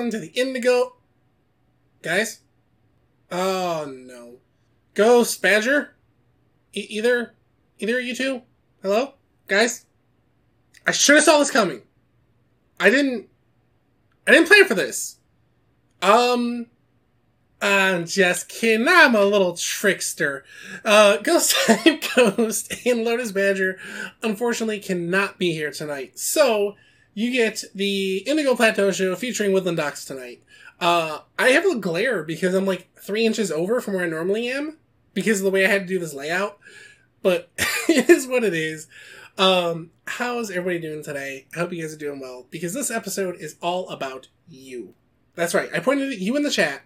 Welcome to the Indigo. Guys? Oh no. Ghost Badger? E- either. Either of you two? Hello? Guys? I should have saw this coming. I didn't. I didn't plan for this. Um. I'm just kidding. I'm a little trickster. Uh, Ghost Type Ghost and Lotus Badger unfortunately cannot be here tonight. So, you get the Indigo Plateau show featuring WoodlandDOX tonight. Uh, I have a glare because I'm like three inches over from where I normally am because of the way I had to do this layout. But it is what it is. Um, how's everybody doing today? I hope you guys are doing well because this episode is all about you. That's right. I pointed at you in the chat.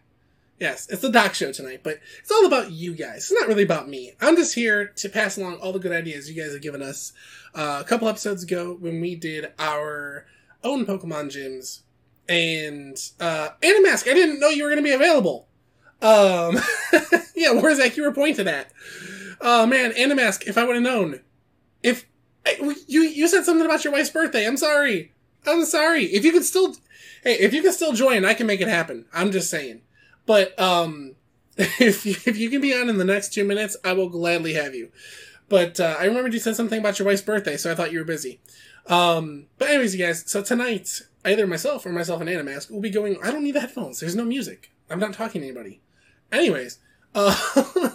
Yes, it's the doc show tonight, but it's all about you guys. It's not really about me. I'm just here to pass along all the good ideas you guys have given us uh, a couple episodes ago when we did our own Pokemon gyms. And uh Animask, I didn't know you were gonna be available. Um Yeah, where's that you were pointed at? Oh man, Animask, if I would have known. If you you said something about your wife's birthday. I'm sorry. I'm sorry. If you could still hey, if you can still join, I can make it happen. I'm just saying. But um if you, if you can be on in the next two minutes, I will gladly have you. But uh, I remembered you said something about your wife's birthday, so I thought you were busy. Um, but anyways, you guys, so tonight, either myself or myself and Animask will be going, I don't need the headphones. There's no music. I'm not talking to anybody. Anyways, uh,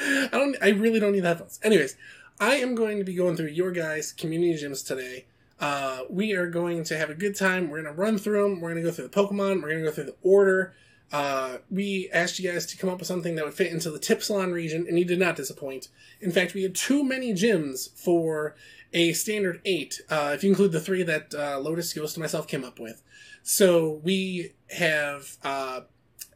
I don't, I really don't need the headphones. Anyways, I am going to be going through your guys' community gyms today. Uh, we are going to have a good time. We're going to run through them. We're going to go through the Pokemon. We're going to go through the order. Uh, we asked you guys to come up with something that would fit into the Tipsalon region, and you did not disappoint. In fact, we had too many gyms for a standard eight, uh, if you include the three that uh, Lotus, Ghost, and myself came up with. So we have uh,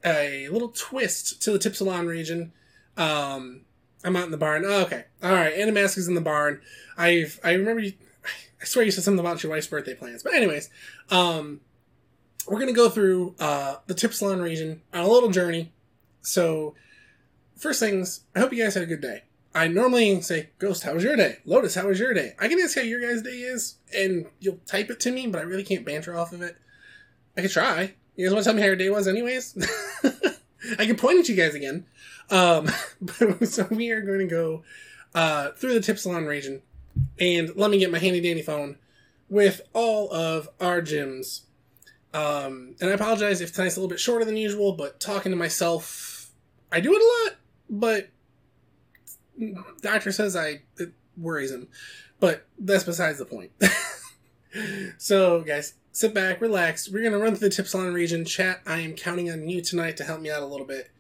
a little twist to the Tipsalon region. Um, I'm out in the barn. Oh, okay. All right. Animask is in the barn. I've, I remember you, I swear you said something about your wife's birthday plans. But anyways, um, we're going to go through uh, the Tipsalon region on a little journey. So, first things, I hope you guys had a good day. I normally say, Ghost, how was your day? Lotus, how was your day? I can ask how your guys' day is, and you'll type it to me, but I really can't banter off of it. I could try. You guys want to tell me how your day was, anyways? I can point at you guys again. Um, so we are going to go uh, through the Tipsalon region, and let me get my handy dandy phone with all of our gyms. Um, and I apologize if tonight's a little bit shorter than usual, but talking to myself, I do it a lot, but doctor says I it worries him, but that's besides the point. so, guys, sit back, relax. We're gonna run through the Tipsalon region. Chat, I am counting on you tonight to help me out a little bit.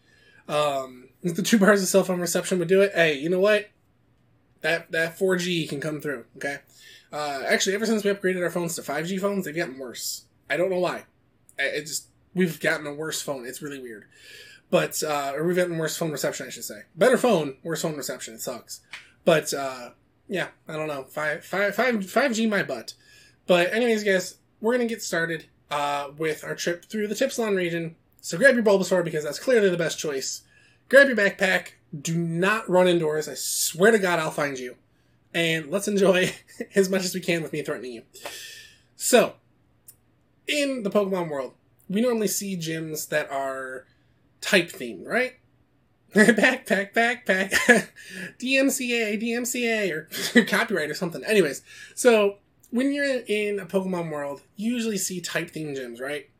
Um, the two bars of cell phone reception would do it, hey, you know what? That that 4G can come through. Okay. Uh, actually, ever since we upgraded our phones to 5G phones, they've gotten worse. I don't know why. It just we've gotten a worse phone. It's really weird. But uh, or we've gotten worse phone reception, I should say. Better phone, worse phone reception. It sucks. But uh, yeah, I don't know. Five five five five G my butt. But anyways, guys, we're gonna get started uh, with our trip through the Tipsalon region. So grab your Bulbasaur because that's clearly the best choice. Grab your backpack. Do not run indoors. I swear to God, I'll find you. And let's enjoy as much as we can with me threatening you. So, in the Pokemon world, we normally see gyms that are type themed, right? backpack, backpack, DMCA, DMCA, or copyright or something. Anyways, so when you're in a Pokemon world, you usually see type themed gyms, right?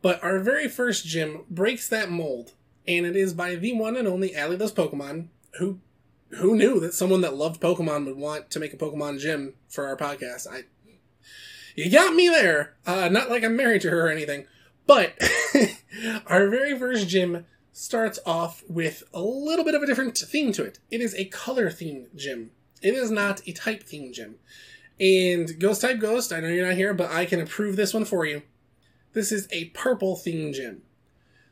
But our very first gym breaks that mold, and it is by the one and only Allie Loves Pokemon, who who knew that someone that loved Pokemon would want to make a Pokemon gym for our podcast? I you got me there. Uh, not like I'm married to her or anything. But our very first gym starts off with a little bit of a different theme to it. It is a color themed gym. It is not a type themed gym. And Ghost Type Ghost, I know you're not here, but I can approve this one for you. This is a purple themed gym.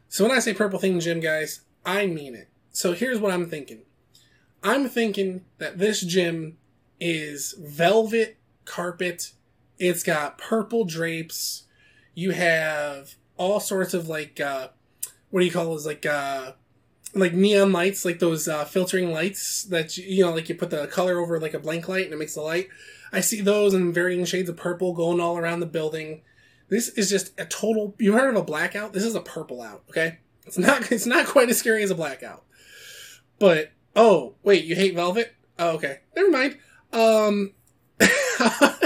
So when I say purple themed gym, guys, I mean it. So here's what I'm thinking. I'm thinking that this gym is velvet carpet. It's got purple drapes. You have all sorts of like uh, what do you call those like uh, like neon lights, like those uh, filtering lights that you, you know, like you put the color over like a blank light and it makes the light. I see those in varying shades of purple going all around the building. This is just a total. You heard of a blackout? This is a purple out. Okay, it's not. It's not quite as scary as a blackout. But oh wait, you hate Velvet? Oh, okay, never mind. Um,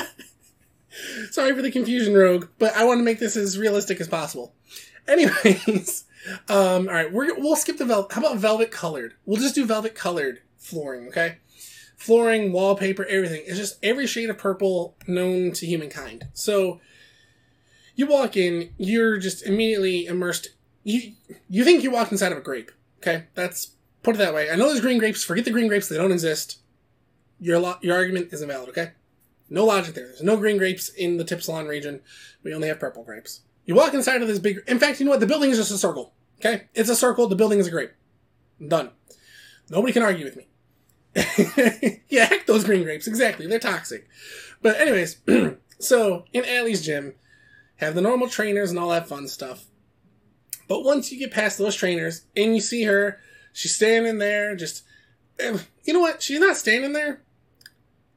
sorry for the confusion, Rogue, but I want to make this as realistic as possible. Anyways, um, all right, we're we'll skip the velvet. How about velvet colored? We'll just do velvet colored flooring. Okay, flooring, wallpaper, everything. It's just every shade of purple known to humankind. So you walk in, you're just immediately immersed. You you think you walked inside of a grape. Okay, that's put it that way. I know there's green grapes. Forget the green grapes; they don't exist. Your lo- your argument is invalid. Okay, no logic there. There's no green grapes in the Tipsalon region. We only have purple grapes. You walk inside of this big. In fact, you know what? The building is just a circle. Okay, it's a circle. The building is a grape. I'm done. Nobody can argue with me. yeah, heck those green grapes. Exactly. They're toxic. But anyways, so in Allie's gym, have the normal trainers and all that fun stuff. But once you get past those trainers and you see her, she's standing there, just eh, you know what? She's not standing there.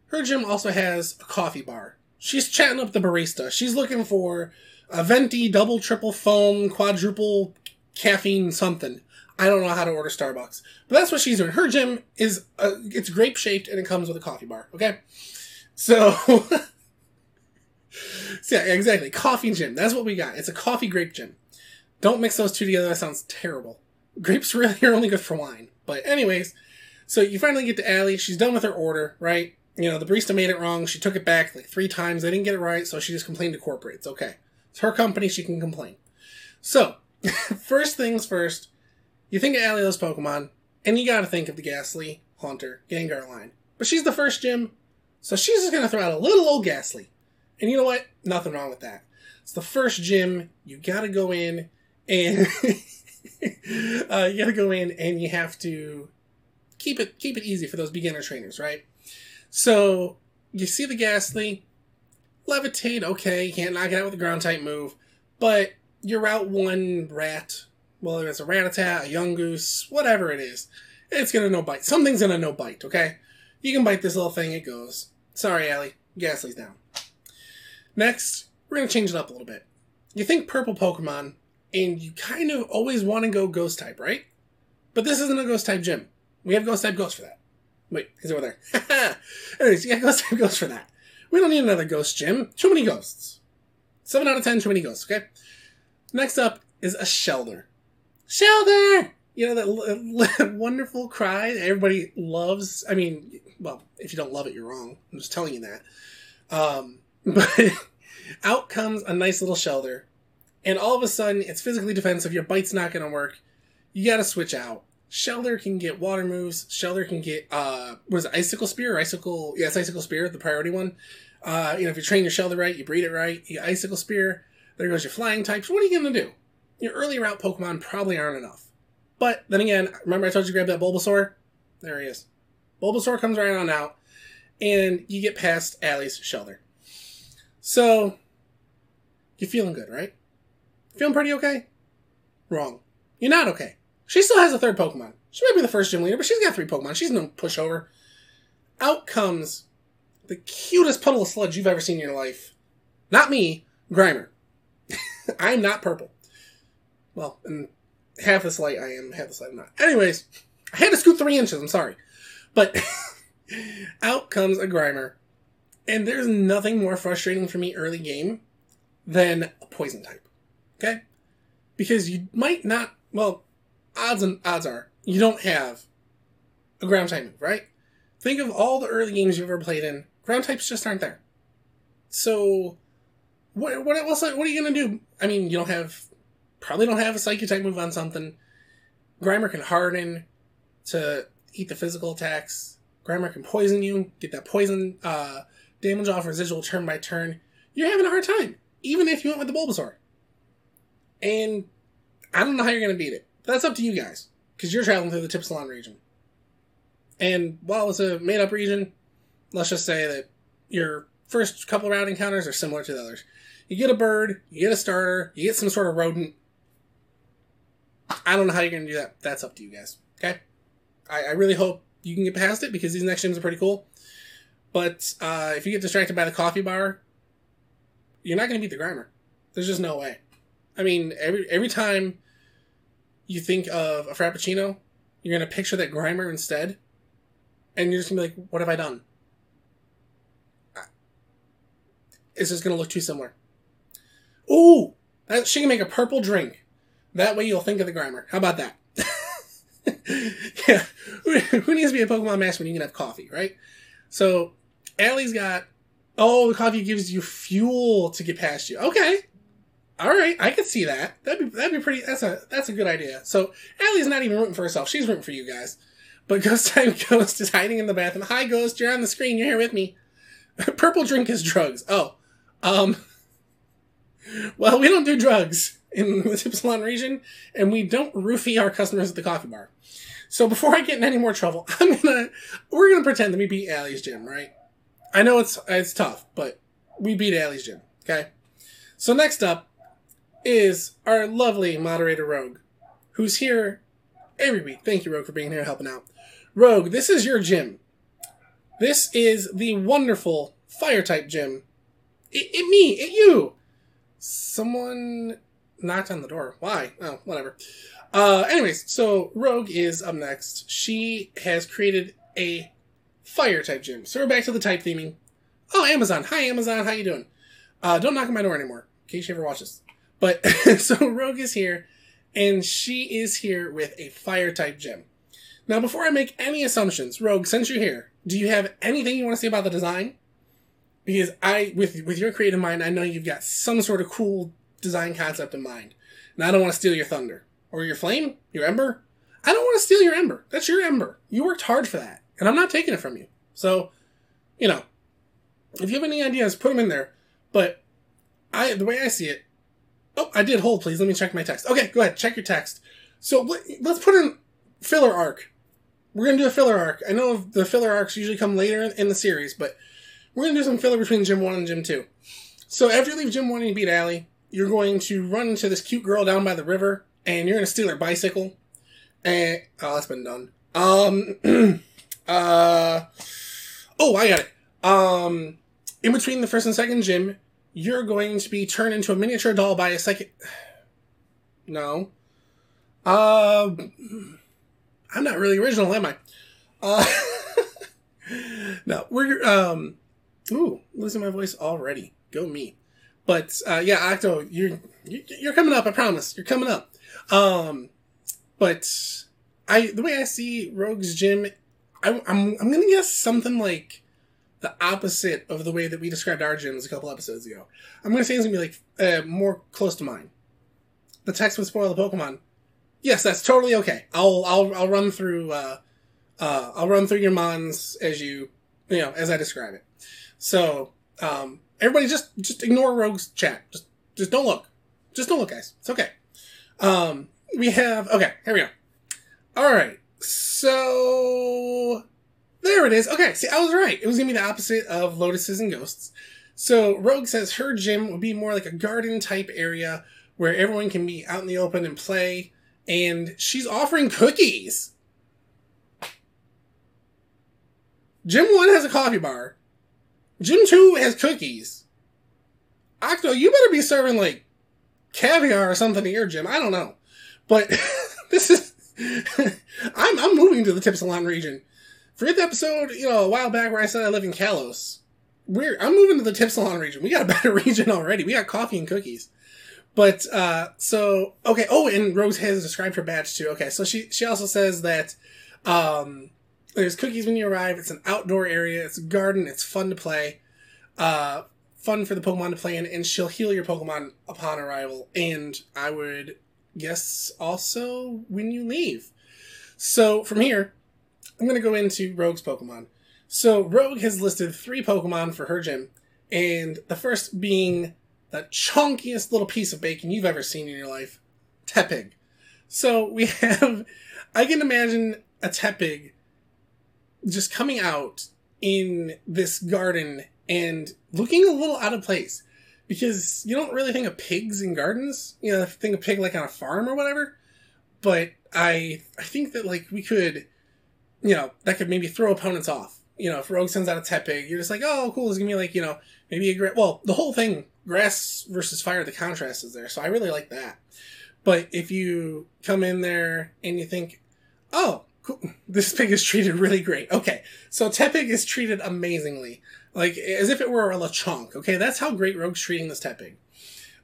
Her gym also has a coffee bar. She's chatting up the barista. She's looking for a venti double, triple foam, quadruple caffeine something. I don't know how to order Starbucks, but that's what she's doing. Her gym is uh, it's grape shaped and it comes with a coffee bar. Okay, so. so yeah, exactly. Coffee gym. That's what we got. It's a coffee grape gym. Don't mix those two together. That sounds terrible. Grapes really are only good for wine. But anyways, so you finally get to Allie. She's done with her order, right? You know, the barista made it wrong. She took it back like three times. They didn't get it right, so she just complained to corporate. It's okay. It's her company. She can complain. So, first things first, you think of those Pokemon, and you gotta think of the Gastly, Haunter, Gengar line. But she's the first gym, so she's just gonna throw out a little old Gastly. And you know what? Nothing wrong with that. It's the first gym. You gotta go in and uh, you gotta go in and you have to keep it keep it easy for those beginner trainers, right? So you see the Gastly, levitate, okay, can't knock it out with a ground type move, but you're out one rat, whether it's a Rattata, a Yungoos, whatever it is, it's gonna no bite. Something's gonna no bite, okay? You can bite this little thing, it goes. Sorry, Allie, Gastly's down. Next, we're gonna change it up a little bit. You think purple Pokemon, and you kind of always want to go ghost type, right? But this isn't a ghost type gym. We have ghost type ghost for that. Wait, he's over there. Anyways, yeah, type ghost for that. We don't need another ghost gym. Too many ghosts. 7 out of 10, too many ghosts, okay? Next up is a Shellder. Shellder! You know, that wonderful cry that everybody loves. I mean, well, if you don't love it, you're wrong. I'm just telling you that. Um, but out comes a nice little Shellder. And all of a sudden, it's physically defensive. Your bite's not going to work. You got to switch out. Shellder can get water moves. Shellder can get uh, was it, icicle spear icicle? It's icicle spear, the priority one. Uh, you know, if you train your Shellder right, you breed it right, you icicle spear. There goes your flying types. What are you gonna do? Your early route Pokemon probably aren't enough. But then again, remember I told you to grab that Bulbasaur? There he is. Bulbasaur comes right on out, and you get past Allie's Shellder. So, you're feeling good, right? Feeling pretty okay? Wrong. You're not okay. She still has a third Pokemon. She might be the first gym leader, but she's got three Pokemon. She's no pushover. Out comes the cutest puddle of sludge you've ever seen in your life. Not me, Grimer. I'm not purple. Well, half this light I am, half this light I'm not. Anyways, I had to scoot three inches, I'm sorry. But out comes a Grimer. And there's nothing more frustrating for me early game than a poison type. Okay? Because you might not well, odds and odds are you don't have a ground type move, right? Think of all the early games you've ever played in. Ground types just aren't there. So, what what else? What are you gonna do? I mean, you don't have probably don't have a psychic type move on something. Grimer can harden to eat the physical attacks. Grimer can poison you, get that poison uh, damage off residual turn by turn. You're having a hard time, even if you went with the Bulbasaur. And I don't know how you're gonna beat it. That's up to you guys, because you're traveling through the Tipsalon region. And while it's a made up region, let's just say that your first couple round encounters are similar to the others. You get a bird, you get a starter, you get some sort of rodent. I don't know how you're going to do that. That's up to you guys. Okay? I, I, really hope you can get past it because these next gyms are pretty cool. But uh, if you get distracted by the coffee bar, you're not going to beat the Grimer. There's just no way. I mean, every every time you think of a frappuccino, you're gonna picture that Grimer instead, and you're just gonna be like, "What have I done?" It's just gonna look too similar. Ooh, that, she can make a purple drink. That way you'll think of the Grimer. How about that? yeah, who needs to be a Pokemon master when you can have coffee, right? So, Allie's got. Oh, the coffee gives you fuel to get past you. Okay, all right, I could see that. That'd be that'd be pretty. That's a that's a good idea. So Allie's not even rooting for herself; she's rooting for you guys. But Ghost Type Ghost is hiding in the bathroom. Hi, Ghost. You're on the screen. You're here with me. Purple drink is drugs. Oh, um. Well, we don't do drugs in the Tipsalon region, and we don't roofie our customers at the coffee bar. So before I get in any more trouble, I'm gonna we're gonna pretend that we beat Allie's gym, right? I know it's it's tough, but we beat Allie's gym. Okay. So next up, is our lovely moderator Rogue, who's here every week. Thank you, Rogue, for being here helping out. Rogue, this is your gym. This is the wonderful fire type gym. It, it me, it you. Someone knocked on the door. Why? Oh, whatever. Uh, anyways, so Rogue is up next. She has created a fire type gym. So we're back to the type theming. Oh, Amazon. Hi, Amazon. How you doing? Uh, don't knock on my door anymore, in case you ever watch this. But so Rogue is here, and she is here with a fire type gem. Now, before I make any assumptions, Rogue, since you're here, do you have anything you want to say about the design? Because I, with with your creative mind, I know you've got some sort of cool design concept in mind, and I don't want to steal your thunder or your flame, your ember. I don't want to steal your ember. That's your ember. You worked hard for that, and I'm not taking it from you. So, you know, if you have any ideas, put them in there. But I, the way I see it, Oh, I did hold, please. Let me check my text. Okay, go ahead. Check your text. So let's put in filler arc. We're gonna do a filler arc. I know the filler arcs usually come later in the series, but we're gonna do some filler between Gym One and Gym Two. So after you leave Gym One and you beat Allie, you're going to run into this cute girl down by the river, and you're gonna steal her bicycle. And oh, that's been done. Um, uh, oh, I got it. Um, in between the first and second gym, you're going to be turned into a miniature doll by a second. No. Uh, I'm not really original, am I? Uh, no, we're, um, ooh, losing my voice already. Go me. But, uh, yeah, Octo, you're, you're coming up, I promise. You're coming up. Um, but I, the way I see Rogue's Gym, I, I'm, I'm gonna guess something like, the opposite of the way that we described our gyms a couple episodes ago. I'm going to say it's going to be like uh, more close to mine. The text would spoil the Pokemon. Yes, that's totally okay. I'll I'll I'll run through uh, uh, I'll run through your mons as you you know as I describe it. So um, everybody just just ignore Rogue's chat. Just just don't look. Just don't look, guys. It's okay. Um, we have okay. Here we go. All right. So there it is. Okay, see, I was right. It was gonna be the opposite of Lotuses and Ghosts. So Rogue says her gym would be more like a garden type area where everyone can be out in the open and play, and she's offering cookies. Gym 1 has a coffee bar. Gym 2 has cookies. Octo, you better be serving like caviar or something to your gym. I don't know. But this is I'm I'm moving to the Tipsalon region. Forget the episode, you know, a while back where I said I live in Kalos. We're I'm moving to the Tipsalon region. We got a better region already. We got coffee and cookies. But uh so okay, oh and Rose has described her badge too. Okay, so she she also says that um there's cookies when you arrive, it's an outdoor area, it's a garden, it's fun to play. Uh fun for the Pokemon to play in, and she'll heal your Pokemon upon arrival. And I would guess also when you leave. So from here, I'm going to go into Rogue's Pokemon. So Rogue has listed three Pokemon for her gym, and the first being the chunkiest little piece of bacon you've ever seen in your life, Tepig. So we have, I can imagine a Tepig just coming out in this garden and looking a little out of place because you don't really think of pigs in gardens. You know, think of pig like on a farm or whatever. But I, I think that like we could you know, that could maybe throw opponents off. You know, if Rogue sends out a Tepig, you're just like, oh, cool, it's gonna be like, you know, maybe a gra- well, the whole thing grass versus fire, the contrast is there, so I really like that. But if you come in there and you think, oh, cool, this pig is treated really great. Okay, so Tepig is treated amazingly, like as if it were a Lechonk. Okay, that's how great Rogue's treating this Tepig.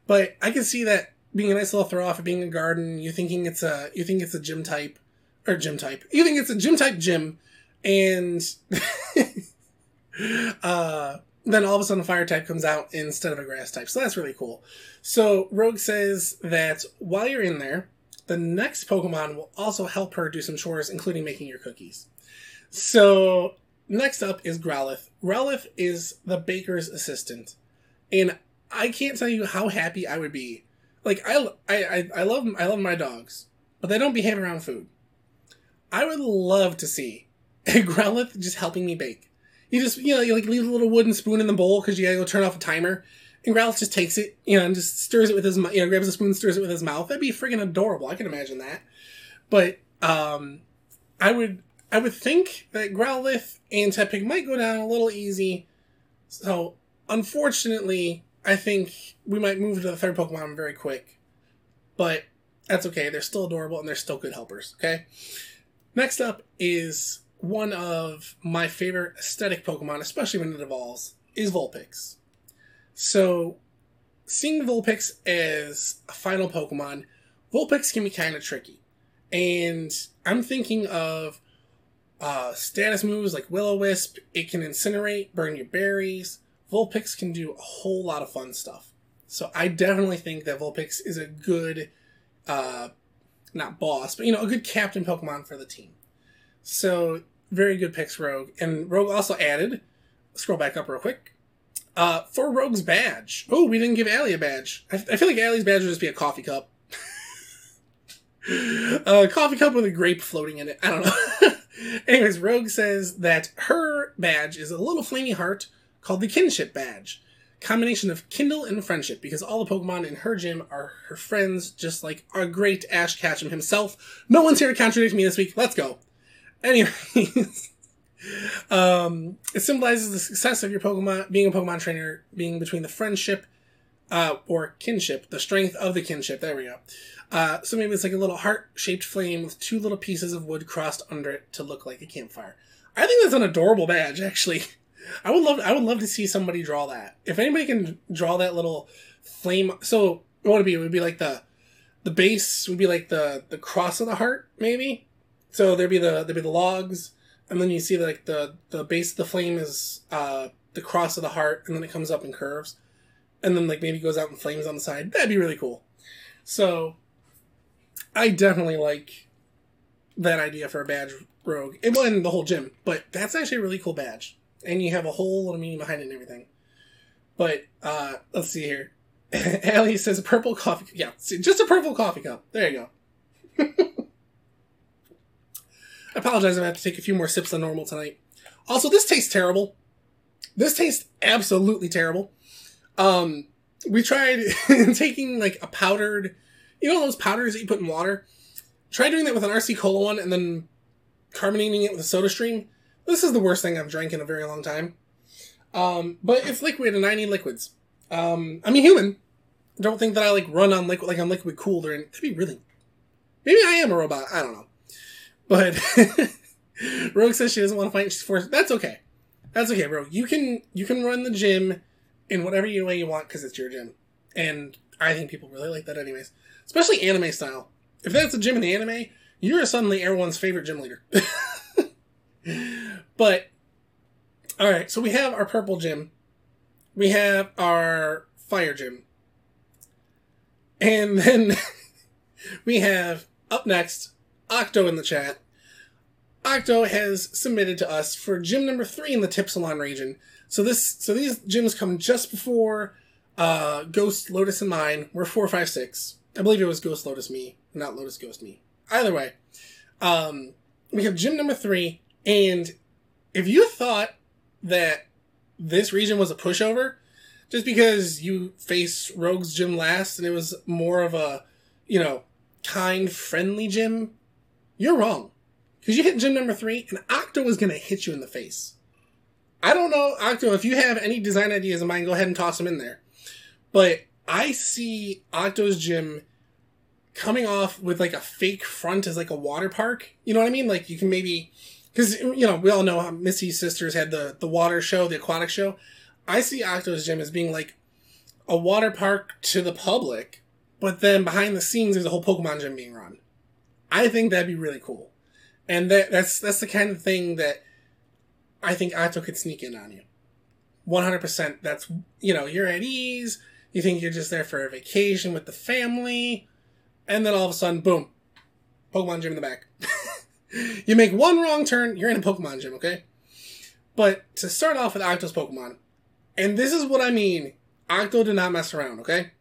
But I can see that being a nice little throw off, of being a garden, you thinking it's a you think it's a gym type or gym type. You think it's a gym type gym, and uh, then all of a sudden a fire type comes out instead of a grass type. So that's really cool. So Rogue says that while you're in there, the next Pokemon will also help her do some chores, including making your cookies. So next up is Growlithe. Growlithe is the baker's assistant, and I can't tell you how happy I would be. Like I, I, I love I love my dogs, but they don't behave around food. I would love to see Growlithe just helping me bake. You just, you know, you like leave a little wooden spoon in the bowl because you gotta go turn off a timer. And Growlithe just takes it, you know, and just stirs it with his, you know, grabs a spoon, stirs it with his mouth. That'd be freaking adorable. I can imagine that. But, um, I would, I would think that Growlithe and Tepig might go down a little easy. So, unfortunately, I think we might move to the third Pokemon very quick. But that's okay. They're still adorable and they're still good helpers. Okay. Next up is one of my favorite aesthetic Pokemon, especially when it evolves, is Vulpix. So, seeing Vulpix as a final Pokemon, Vulpix can be kind of tricky. And I'm thinking of uh, status moves like Will-O-Wisp, it can incinerate, burn your berries. Vulpix can do a whole lot of fun stuff. So I definitely think that Vulpix is a good uh, not boss, but you know, a good captain Pokemon for the team. So very good picks, Rogue. And Rogue also added, scroll back up real quick, uh, for Rogue's badge. Oh, we didn't give Allie a badge. I, I feel like Allie's badge would just be a coffee cup. a coffee cup with a grape floating in it. I don't know. Anyways, Rogue says that her badge is a little flamey heart called the Kinship Badge combination of Kindle and friendship because all the Pokemon in her gym are her friends, just like our great Ash Ketchum himself. No one's here to contradict me this week. Let's go. Anyways, um, it symbolizes the success of your Pokemon, being a Pokemon trainer, being between the friendship uh, or kinship, the strength of the kinship. There we go. Uh, so maybe it's like a little heart shaped flame with two little pieces of wood crossed under it to look like a campfire. I think that's an adorable badge, actually. I would love I would love to see somebody draw that. If anybody can draw that little flame so what would it be? It would be like the the base would be like the the cross of the heart, maybe. So there'd be the there'd be the logs, and then you see like the the base of the flame is uh the cross of the heart, and then it comes up and curves. And then like maybe goes out in flames on the side. That'd be really cool. So I definitely like that idea for a badge rogue. It wasn't the whole gym, but that's actually a really cool badge and you have a whole little meaning behind it and everything. But uh, let's see here. Allie says a purple coffee. Cup. Yeah, just a purple coffee cup. There you go. I apologize. I have to take a few more sips than normal tonight. Also, this tastes terrible. This tastes absolutely terrible. Um, we tried taking like a powdered, you know, those powders that you put in water. Try doing that with an RC Cola one and then carbonating it with a Soda Stream. This is the worst thing I've drank in a very long time. Um, but it's liquid and I need liquids. Um, I'm a human. Don't think that I like run on liquid, like I'm liquid cooled or. That'd be really. Maybe I am a robot. I don't know. But Rogue says she doesn't want to fight. She's forced. That's okay. That's okay, bro. You can you can run the gym in whatever way you want because it's your gym, and I think people really like that, anyways. Especially anime style. If that's a gym in the anime, you're suddenly everyone's favorite gym leader. But all right, so we have our purple gym, we have our fire gym, and then we have up next Octo in the chat. Octo has submitted to us for gym number three in the Tipsilon region. So this, so these gyms come just before uh, Ghost Lotus and mine. We're four, five, six. I believe it was Ghost Lotus me, not Lotus Ghost me. Either way, um, we have gym number three, and if you thought that this region was a pushover, just because you face Rogue's gym last and it was more of a, you know, kind, friendly gym, you're wrong. Because you hit gym number three and Octo was going to hit you in the face. I don't know, Octo, if you have any design ideas in mind, go ahead and toss them in there. But I see Octo's gym coming off with like a fake front as like a water park. You know what I mean? Like you can maybe because you know we all know how Misty's sisters had the the water show, the aquatic show. I see Octo's gym as being like a water park to the public, but then behind the scenes there's a whole Pokemon gym being run. I think that'd be really cool, and that that's that's the kind of thing that I think Octo could sneak in on you. One hundred percent. That's you know you're at ease. You think you're just there for a vacation with the family, and then all of a sudden, boom, Pokemon gym in the back. you make one wrong turn, you're in a Pokemon gym, okay? But to start off with Octo's Pokemon, and this is what I mean, Octo did not mess around, okay?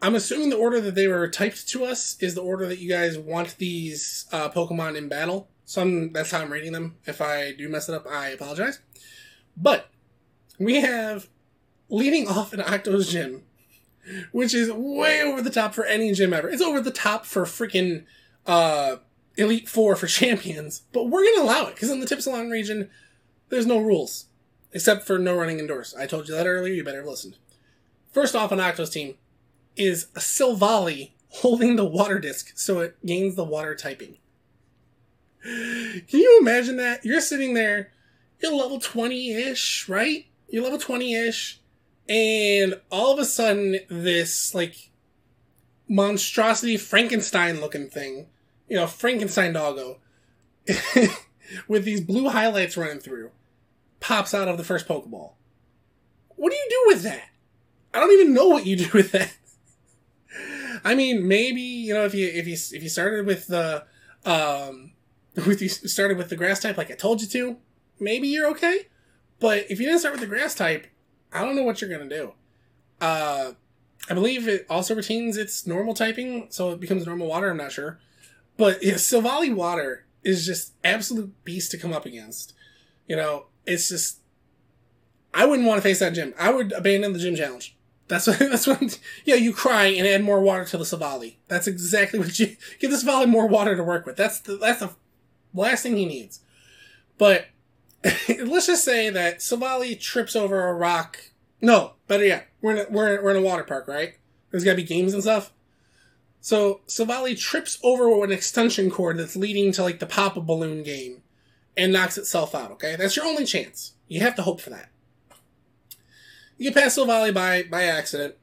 I'm assuming the order that they were typed to us is the order that you guys want these uh, Pokemon in battle. So I'm, that's how I'm reading them. If I do mess it up, I apologize. But we have leading off in Octo's gym, which is way over the top for any gym ever. It's over the top for freaking uh, Elite Four for champions, but we're gonna allow it because in the Tipsalon region, there's no rules except for no running indoors. I told you that earlier. You better have listened. First off on Octo's team is a Silvally holding the water disc so it gains the water typing. Can you imagine that? You're sitting there, you're level 20 ish, right? You're level 20 ish and all of a sudden this like monstrosity Frankenstein looking thing, you know, Frankenstein doggo, with these blue highlights running through, pops out of the first Pokeball. What do you do with that? I don't even know what you do with that. I mean, maybe you know if you if you if you started with the um with you started with the grass type like I told you to, maybe you're okay. But if you didn't start with the grass type, I don't know what you're gonna do. Uh, I believe it also retains its normal typing, so it becomes normal water. I'm not sure, but yeah, Silvally water is just absolute beast to come up against. You know, it's just I wouldn't want to face that gym. I would abandon the gym challenge. That's what. That's what. Yeah, you cry and add more water to the Silvally. That's exactly what you give this Silvally more water to work with. That's the that's the last thing he needs. But let's just say that Silvally trips over a rock. No, better yet, we're in a, we're, we're in a water park, right? There's got to be games and stuff. So Silvally trips over an extension cord that's leading to like the Pop a Balloon game and knocks itself out, okay? That's your only chance. You have to hope for that. You pass Silvally by by accident,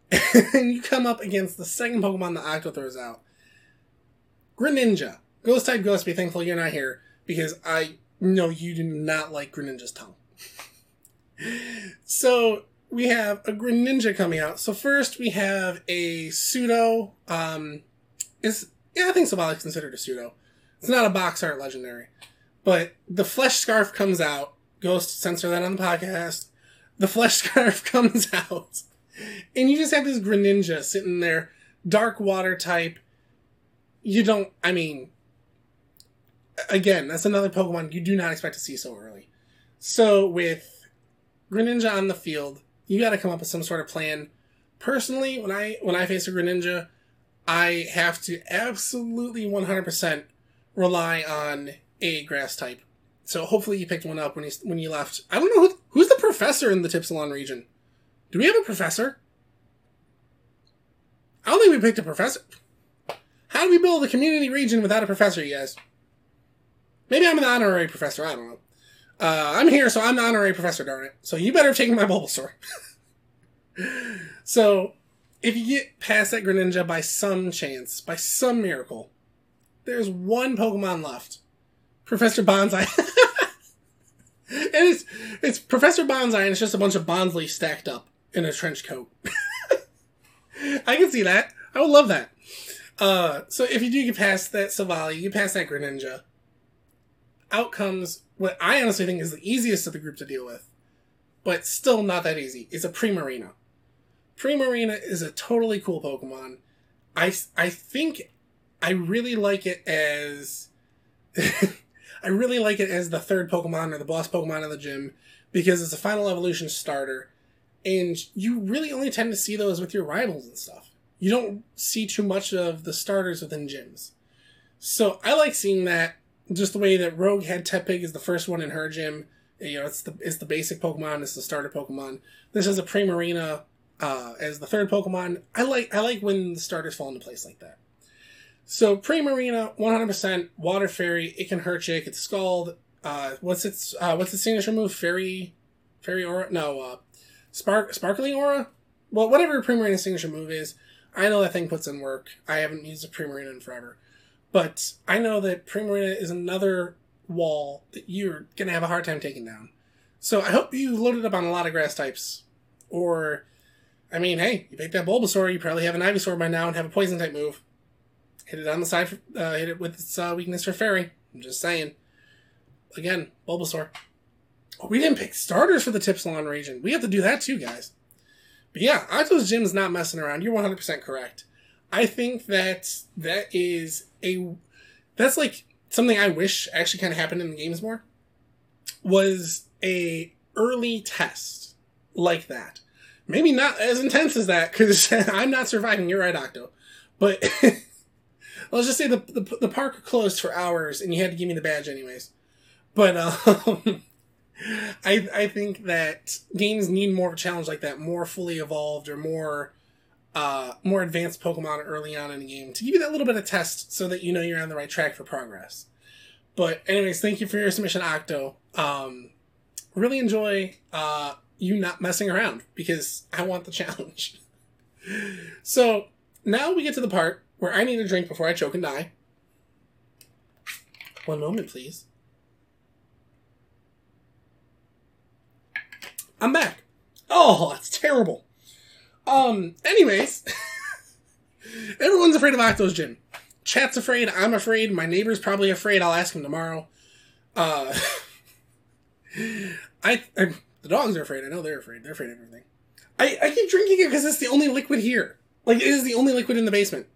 and you come up against the second Pokemon that Octo throws out. Greninja. Ghost type Ghost, be thankful you're not here, because I know you do not like Greninja's tongue. so we have a Greninja coming out. So first we have a pseudo. Um, is yeah, I think is considered a pseudo. It's not a box art legendary, but the flesh scarf comes out. Ghost censor that on the podcast. The flesh scarf comes out, and you just have this Greninja sitting there, dark water type. You don't. I mean, again, that's another Pokemon you do not expect to see so early. So with Greninja on the field, you got to come up with some sort of plan. Personally, when I when I face a Greninja, I have to absolutely 100% rely on a grass type. So hopefully you picked one up when you when you left. I don't know who, who's the professor in the Tipsalon region. Do we have a professor? I don't think we picked a professor. How do we build a community region without a professor, you guys? Maybe I'm an honorary professor. I don't know. Uh, I'm here, so I'm the honorary professor, darn it. So you better have taken my Bulbasaur. so, if you get past that Greninja by some chance, by some miracle, there's one Pokemon left. Professor Bonsai. and it's, it's Professor Bonsai, and it's just a bunch of Bonsly stacked up in a trench coat. I can see that. I would love that. Uh, so if you do get past that Silvally, you get past that Greninja, out comes what I honestly think is the easiest of the group to deal with, but still not that easy, is a Primarina. Primarina is a totally cool Pokemon. I, I think I really like it as. I really like it as the third Pokemon or the boss Pokemon of the gym because it's a final evolution starter, and you really only tend to see those with your rivals and stuff. You don't see too much of the starters within gyms. So I like seeing that just the way that Rogue had Tepig is the first one in her gym, You know, it's the it's the basic Pokemon. It's the starter Pokemon. This is a Primarina uh, as the third Pokemon. I like I like when the starters fall into place like that. So Primarina, 100% Water Fairy. It can hurt you. It can scald. Uh, what's its uh, what's its signature move? Fairy, Fairy Aura? No, uh, Spark Sparkling Aria. Well, whatever Primarina's signature move is, I know that thing puts in work. I haven't used a Primarina in forever, but I know that Primarina is another wall that you're gonna have a hard time taking down. So I hope you loaded up on a lot of grass types, or, I mean, hey, you picked that Bulbasaur, you probably have an Ivysaur by now and have a poison type move. Hit it on the side, for, uh, hit it with its uh, weakness for Fairy. I'm just saying. Again, Bulbasaur. Oh, we didn't pick starters for the Tipsalon region. We have to do that too, guys. But yeah, Octo's Gym's not messing around. You're 100% correct. I think that that is a. That's like something I wish actually kind of happened in the games more. Was a early test like that. Maybe not as intense as that, because I'm not surviving. You're right, Octo. But let's just say the, the, the park closed for hours and you had to give me the badge anyways. But um, I I think that games need more of a challenge like that, more fully evolved or more uh, more advanced Pokemon early on in the game to give you that little bit of test so that you know you're on the right track for progress. But anyways, thank you for your submission, Octo. Um, really enjoy uh, you not messing around because I want the challenge. so now we get to the part where I need a drink before I choke and die. One moment, please. I'm back. Oh, that's terrible. Um, anyways, everyone's afraid of Octo's gym. Chat's afraid. I'm afraid. My neighbor's probably afraid. I'll ask him tomorrow. Uh, I, I, the dogs are afraid. I know they're afraid. They're afraid of everything. I, I keep drinking it because it's the only liquid here. Like it is the only liquid in the basement.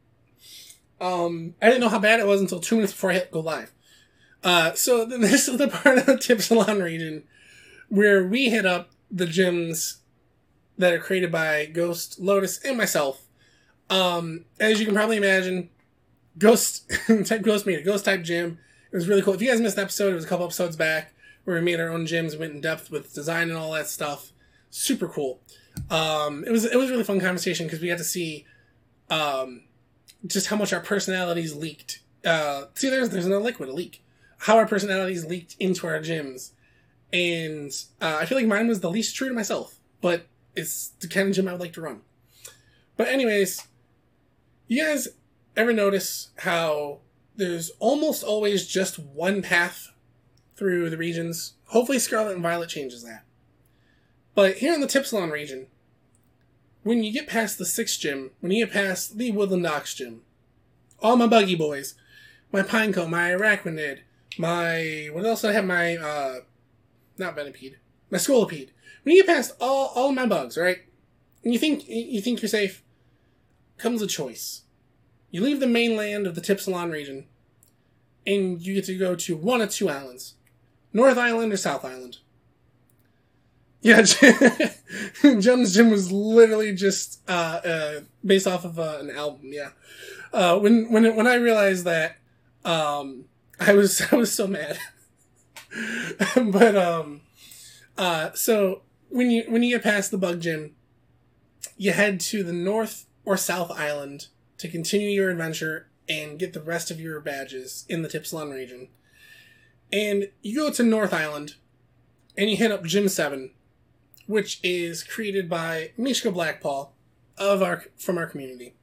Um, I didn't know how bad it was until two minutes before I hit go live. Uh, so this is the part of the Tipsalon region where we hit up the gyms that are created by Ghost, Lotus, and myself. Um, as you can probably imagine, Ghost type Ghost made a Ghost type gym. It was really cool. If you guys missed an episode, it was a couple episodes back where we made our own gyms, went in depth with design and all that stuff. Super cool. Um, it was it was really fun conversation because we got to see um, just how much our personalities leaked. Uh, see, there's there's no liquid, a leak. How our personalities leaked into our gyms, and uh, I feel like mine was the least true to myself, but it's the kind of gym I would like to run. But anyways, you guys ever notice how there's almost always just one path through the regions? Hopefully, Scarlet and Violet changes that. But here in the Tipsalon region, when you get past the sixth gym, when you get past the WoodlandDOX gym, all my buggy boys, my Pineco, my Araquanid, my what else? I have my uh, not Venipede, my Scolipede. When you get past all all my bugs, right? And you think you think you're safe, comes a choice. You leave the mainland of the Tipsalon region, and you get to go to one of two islands, North Island or South Island. Yeah, Jum's Jim was literally just uh, uh, based off of uh, an album. Yeah, uh, when when when I realized that, um, I was I was so mad. but um, uh, so when you when you get past the Bug Gym, you head to the North or South Island to continue your adventure and get the rest of your badges in the Tipsalon region. And you go to North Island, and you hit up Gym Seven which is created by Mishka Blackpaw of our from our community.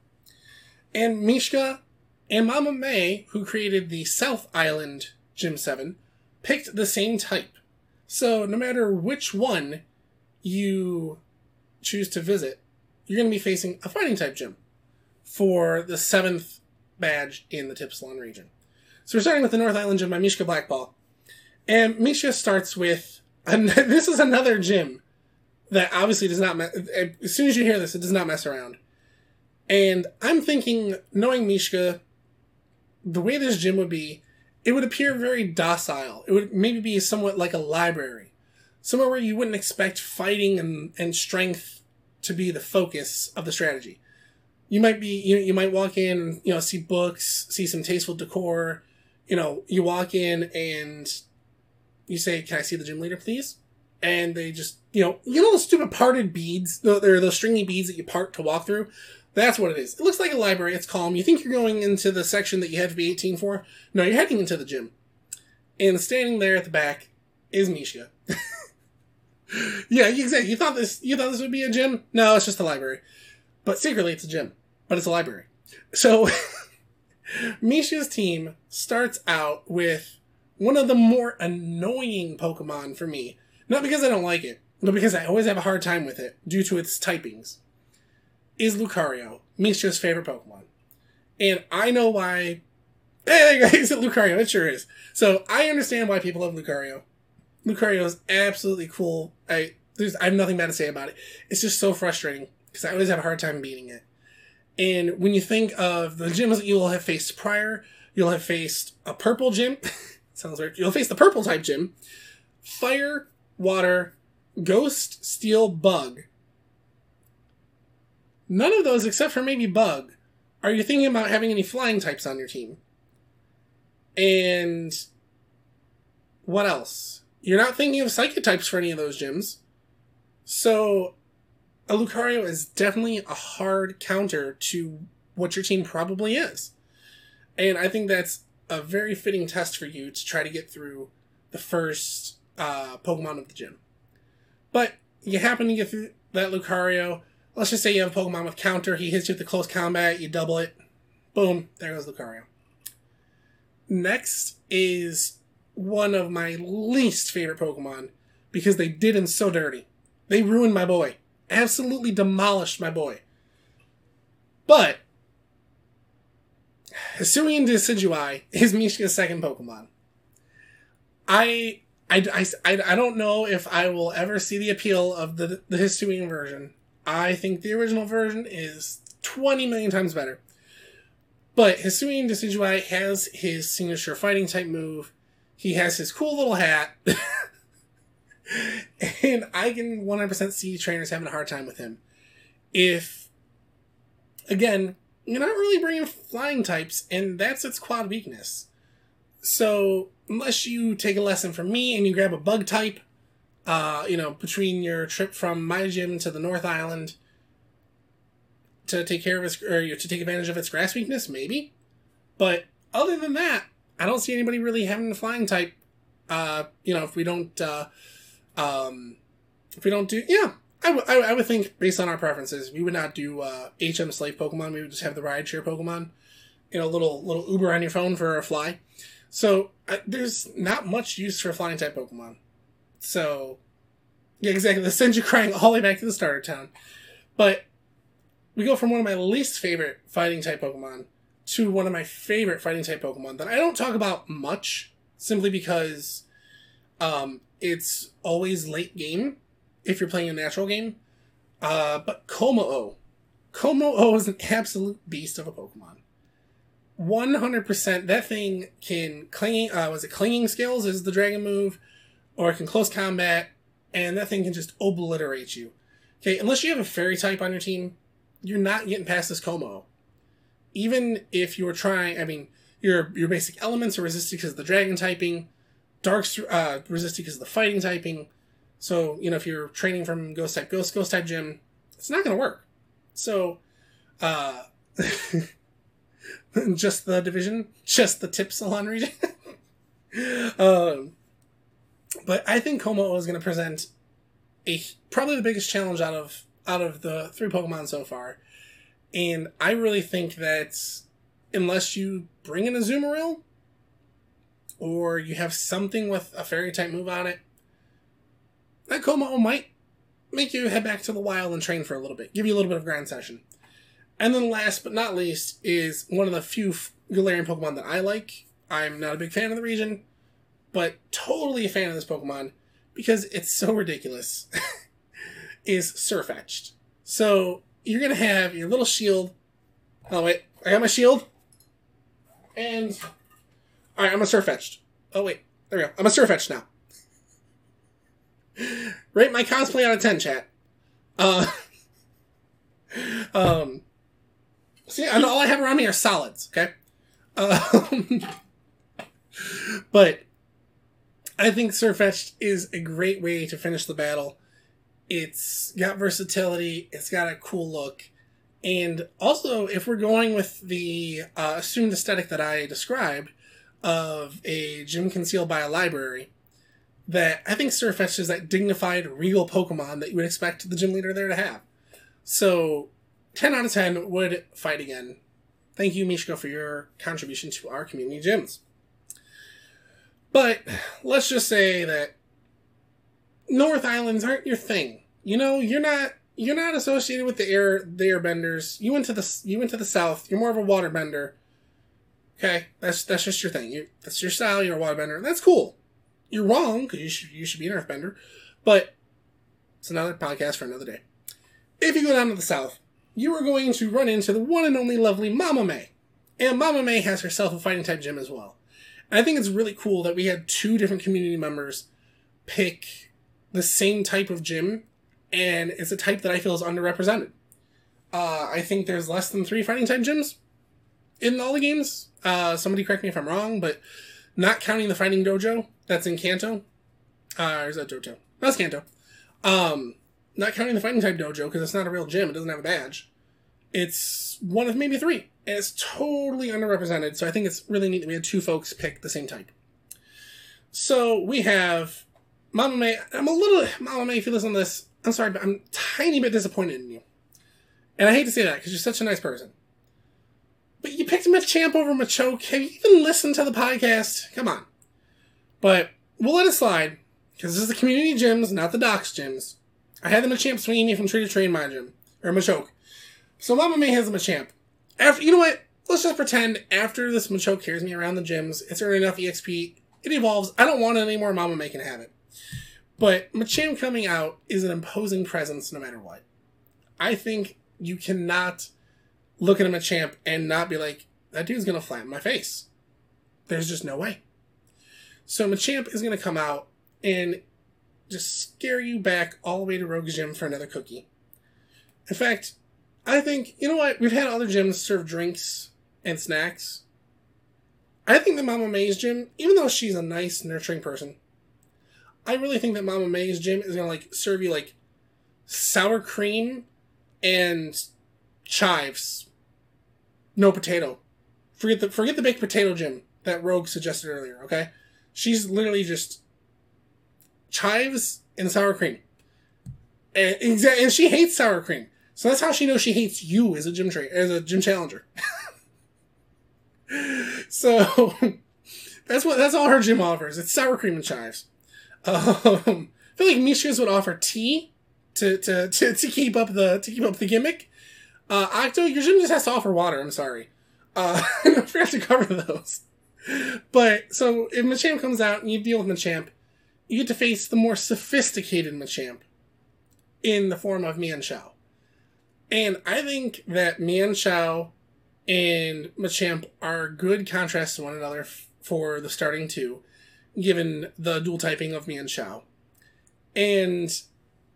And Mishka and Mama May, who created the South Island Gym 7, picked the same type. So no matter which one you choose to visit, you're going to be facing a fighting type gym for the seventh badge in the Tipsalon region. So we're starting with the North Island Gym by Mishka Blackpaw. And Mishka starts with, and this is another gym that obviously does not. Me- as soon as you hear this, it does not mess around. And I'm thinking, knowing Mishka, the way this gym would be, it would appear very docile. It would maybe be somewhat like a library, somewhere where you wouldn't expect fighting and, and strength to be the focus of the strategy. You might be, you, you might walk in you know, see books, see some tasteful decor. You know, you walk in and you say, "Can I see the gym leader, please?" And they just, you know, you know those stupid parted beads, they're those stringy beads that you part to walk through. That's what it is. It looks like a library. It's calm. You think you're going into the section that you have to be 18 for? No, you're heading into the gym. And standing there at the back is Misha. yeah, exactly. You thought this you thought this would be a gym? No, it's just a library. But secretly it's a gym. But it's a library. So Misha's team starts out with one of the more annoying Pokemon for me. Not because I don't like it, but because I always have a hard time with it due to its typings. Is Lucario, Misha's favorite Pokemon. And I know why. Hey, guys, Lucario, it sure is. So I understand why people love Lucario. Lucario is absolutely cool. I there's I have nothing bad to say about it. It's just so frustrating because I always have a hard time beating it. And when you think of the gyms that you will have faced prior, you'll have faced a purple gym. sounds weird. You'll face the purple type gym, fire, water, ghost, steel, bug. None of those, except for maybe bug, are you thinking about having any flying types on your team? And what else? You're not thinking of psychic types for any of those gyms. So a Lucario is definitely a hard counter to what your team probably is. And I think that's a very fitting test for you to try to get through the first uh, Pokemon of the gym. But you happen to get through that Lucario. Let's just say you have a Pokemon with counter. He hits you with the close combat. You double it. Boom. There goes Lucario. Next is one of my least favorite Pokemon because they did him so dirty. They ruined my boy absolutely demolished my boy. But Hisuian Decidueye is Mishka's second Pokemon. I, I, I, I don't know if I will ever see the appeal of the, the Hisuian version. I think the original version is 20 million times better. But Hisuian Decidueye has his signature fighting type move. He has his cool little hat. and I can 100% see trainers having a hard time with him. If, again, you're not really bringing flying types, and that's its quad weakness. So, unless you take a lesson from me and you grab a bug type, uh, you know, between your trip from my gym to the North Island to take care of its, or to take advantage of its grass weakness, maybe. But other than that, I don't see anybody really having a flying type. Uh, you know, if we don't, uh, um, if we don't do, yeah, I, w- I, I would think based on our preferences, we would not do uh, HM slave Pokemon. We would just have the ride share Pokemon, you know, little little Uber on your phone for a fly. So uh, there's not much use for flying type Pokemon. So yeah, exactly. This sends you crying all the way back to the starter town. But we go from one of my least favorite fighting type Pokemon to one of my favorite fighting type Pokemon that I don't talk about much, simply because um, it's always late game if you're playing a natural game. Uh, but Kommo-o. Kommo-o is an absolute beast of a Pokemon. 100% that thing can clinging uh was it Clanging Scales is the dragon move or it can close combat and that thing can just obliterate you okay unless you have a fairy type on your team you're not getting past this Kommo-o even if you're trying i mean your your basic elements are resisted because of the dragon typing Dark's uh, resisted because of the fighting typing. So, you know, if you're training from Ghost type, Ghost, Ghost type gym, it's not going to work. So, uh, just the division, just the Tipsalon region. um, but I think Kommo-o is going to present a probably the biggest challenge out of out of the three Pokemon so far, and I really think that unless you bring in a Azumarill, or you have something with a fairy type move on it, that Kommo-o might make you head back to the wild and train for a little bit, give you a little bit of grind session. And then last but not least is one of the few Galarian Pokemon that I like. I'm not a big fan of the region, but totally a fan of this Pokemon because it's so ridiculous. is Sirfetch'd. So you're gonna have your little shield. Oh wait, I got my shield. And Alright, I'm a Sirfetch'd. Oh, wait. There we go. I'm a Sirfetch'd now. Rate my cosplay out of 10, chat. Uh, um, see, and all I have around me are solids, okay? Um, but I think Sirfetch'd is a great way to finish the battle. It's got versatility, it's got a cool look, and also, if we're going with the uh, assumed aesthetic that I described of a gym concealed by a library, that I think Sirfetch'd is that dignified, regal Pokemon that you would expect the gym leader there to have. So, 10 out of 10 would fight again. Thank you, Mishko, for your contribution to our community gyms. But let's just say that North Islands aren't your thing. You know, you're not you're not associated with the air the airbenders. You went to the you went to the south. You're more of a waterbender. Okay, that's that's just your thing. You that's your style. You're a waterbender. That's cool. You're wrong because you should you should be an earthbender, but it's another podcast for another day. If you go down to the south, you are going to run into the one and only lovely Mama May, and Mama May has herself a fighting type gym as well. I think it's really cool that we had two different community members pick the same type of gym, and it's a type that I feel is underrepresented. Uh, I think there's less than three fighting type gyms in all the games. Uh, somebody correct me if I'm wrong, but not counting the fighting dojo that's in Kanto. Uh, or is that Dojo? That's Kanto. Um, not counting the fighting type dojo because it's not a real gym. It doesn't have a badge. It's one of maybe three. And it's totally underrepresented. So I think it's really neat that we had two folks pick the same type. So we have Mama May. I'm a little Mama May. If you listen to this, I'm sorry, but I'm tiny bit disappointed in you. And I hate to say that because you're such a nice person. But you picked Machamp over Machoke. Have you even listened to the podcast? Come on. But we'll let it slide because this is the community gyms, not the DOX gyms. I had the Machamp swinging me from tree to tree in my gym or Machoke. So Mama May has the Machamp. After you know what? Let's just pretend after this Machoke carries me around the gyms, it's earned enough EXP, it evolves. I don't want it anymore. Mama have it. But Machamp coming out is an imposing presence no matter what. I think you cannot look at a Machamp and not be like, that dude's gonna flatten my face. There's just no way. So Machamp is gonna come out and just scare you back all the way to Rogue's Gym for another cookie. In fact, I think, you know what? We've had other gyms serve drinks and snacks. I think that Mama May's gym, even though she's a nice, nurturing person, I really think that Mama May's gym is gonna like serve you like sour cream and chives. No potato. Forget the forget the baked potato gym that Rogue suggested earlier, okay? She's literally just chives and sour cream. And, and she hates sour cream. So that's how she knows she hates you as a gym tra- as a gym challenger. so that's what that's all her gym offers. It's sour cream and chives. Um, I feel like Mishka's would offer tea to, to, to, to keep up the to keep up the gimmick. Uh, Octo, your gym just has to offer water. I'm sorry. Uh, I forgot to cover those. But so if Machamp comes out and you deal with Machamp, you get to face the more sophisticated Machamp in the form of Mienshao. And I think that Mienshao and Machamp are good contrasts to one another f- for the starting two, given the dual typing of Mienshao. And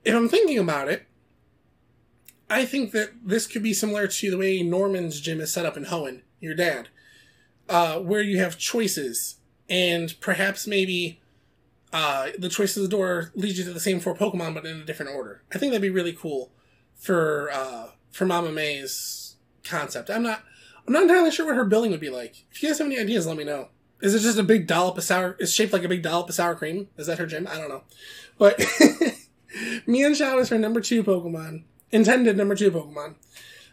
if I'm thinking about it, I think that this could be similar to the way Norman's gym is set up in Hoenn, your dad, uh, where you have choices, and perhaps maybe uh, the choice of the door leads you to the same four Pokemon, but in a different order. I think that'd be really cool for uh, for Mama May's concept. I'm not I'm not entirely sure what her building would be like. If you guys have any ideas, let me know. Is it just a big dollop of sour? Is shaped like a big dollop of sour cream? Is that her gym? I don't know. But Mienshao is her number two Pokemon, intended number two Pokemon.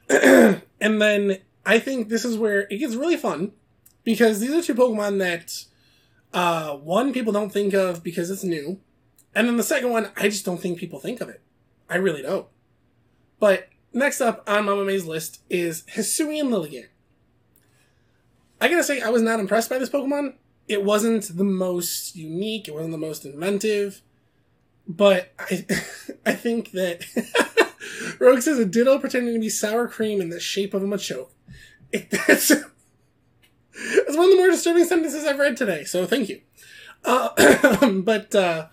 and then I think this is where it gets really fun because these are two Pokemon that uh, one people don't think of because it's new, and then the second one I just don't think people think of it. I really don't. But next up on Mama May's list is Hisuian Lilligant. I gotta say, I was not impressed by this Pokemon. It wasn't the most unique, it wasn't the most inventive, but I, I think that Rogue says a Ditto pretending to be sour cream in the shape of a Machoke. It, that's, that's one of the more disturbing sentences I've read today, so thank you. Uh, but uh,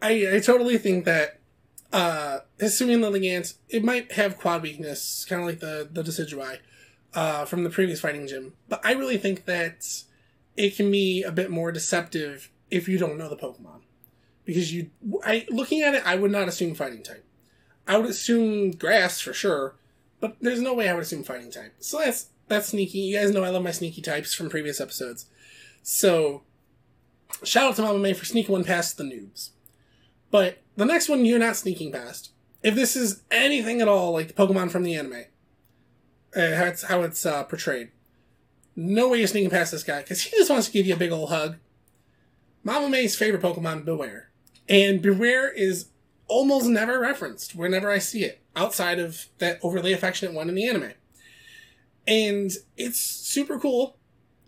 I, I totally think that uh, Lilligant, it might have quad weakness, kind of like the, the Decidueye uh, from the previous fighting gym. But I really think that it can be a bit more deceptive if you don't know the Pokemon. Because you, I looking at it, I would not assume fighting type. I would assume grass for sure, but there's no way I would assume fighting type. So that's that's sneaky. You guys know I love my sneaky types from previous episodes. So shout out to Mama May for sneaking one past the noobs. But the next one you're not sneaking past. If this is anything at all like the Pokemon from the anime, uh, how it's, uh, portrayed, no way you're sneaking past this guy because he just wants to give you a big old hug. Mama May's favorite Pokemon, Bewear. And Bewear is almost never referenced whenever I see it, outside of that overly affectionate one in the anime. And it's super cool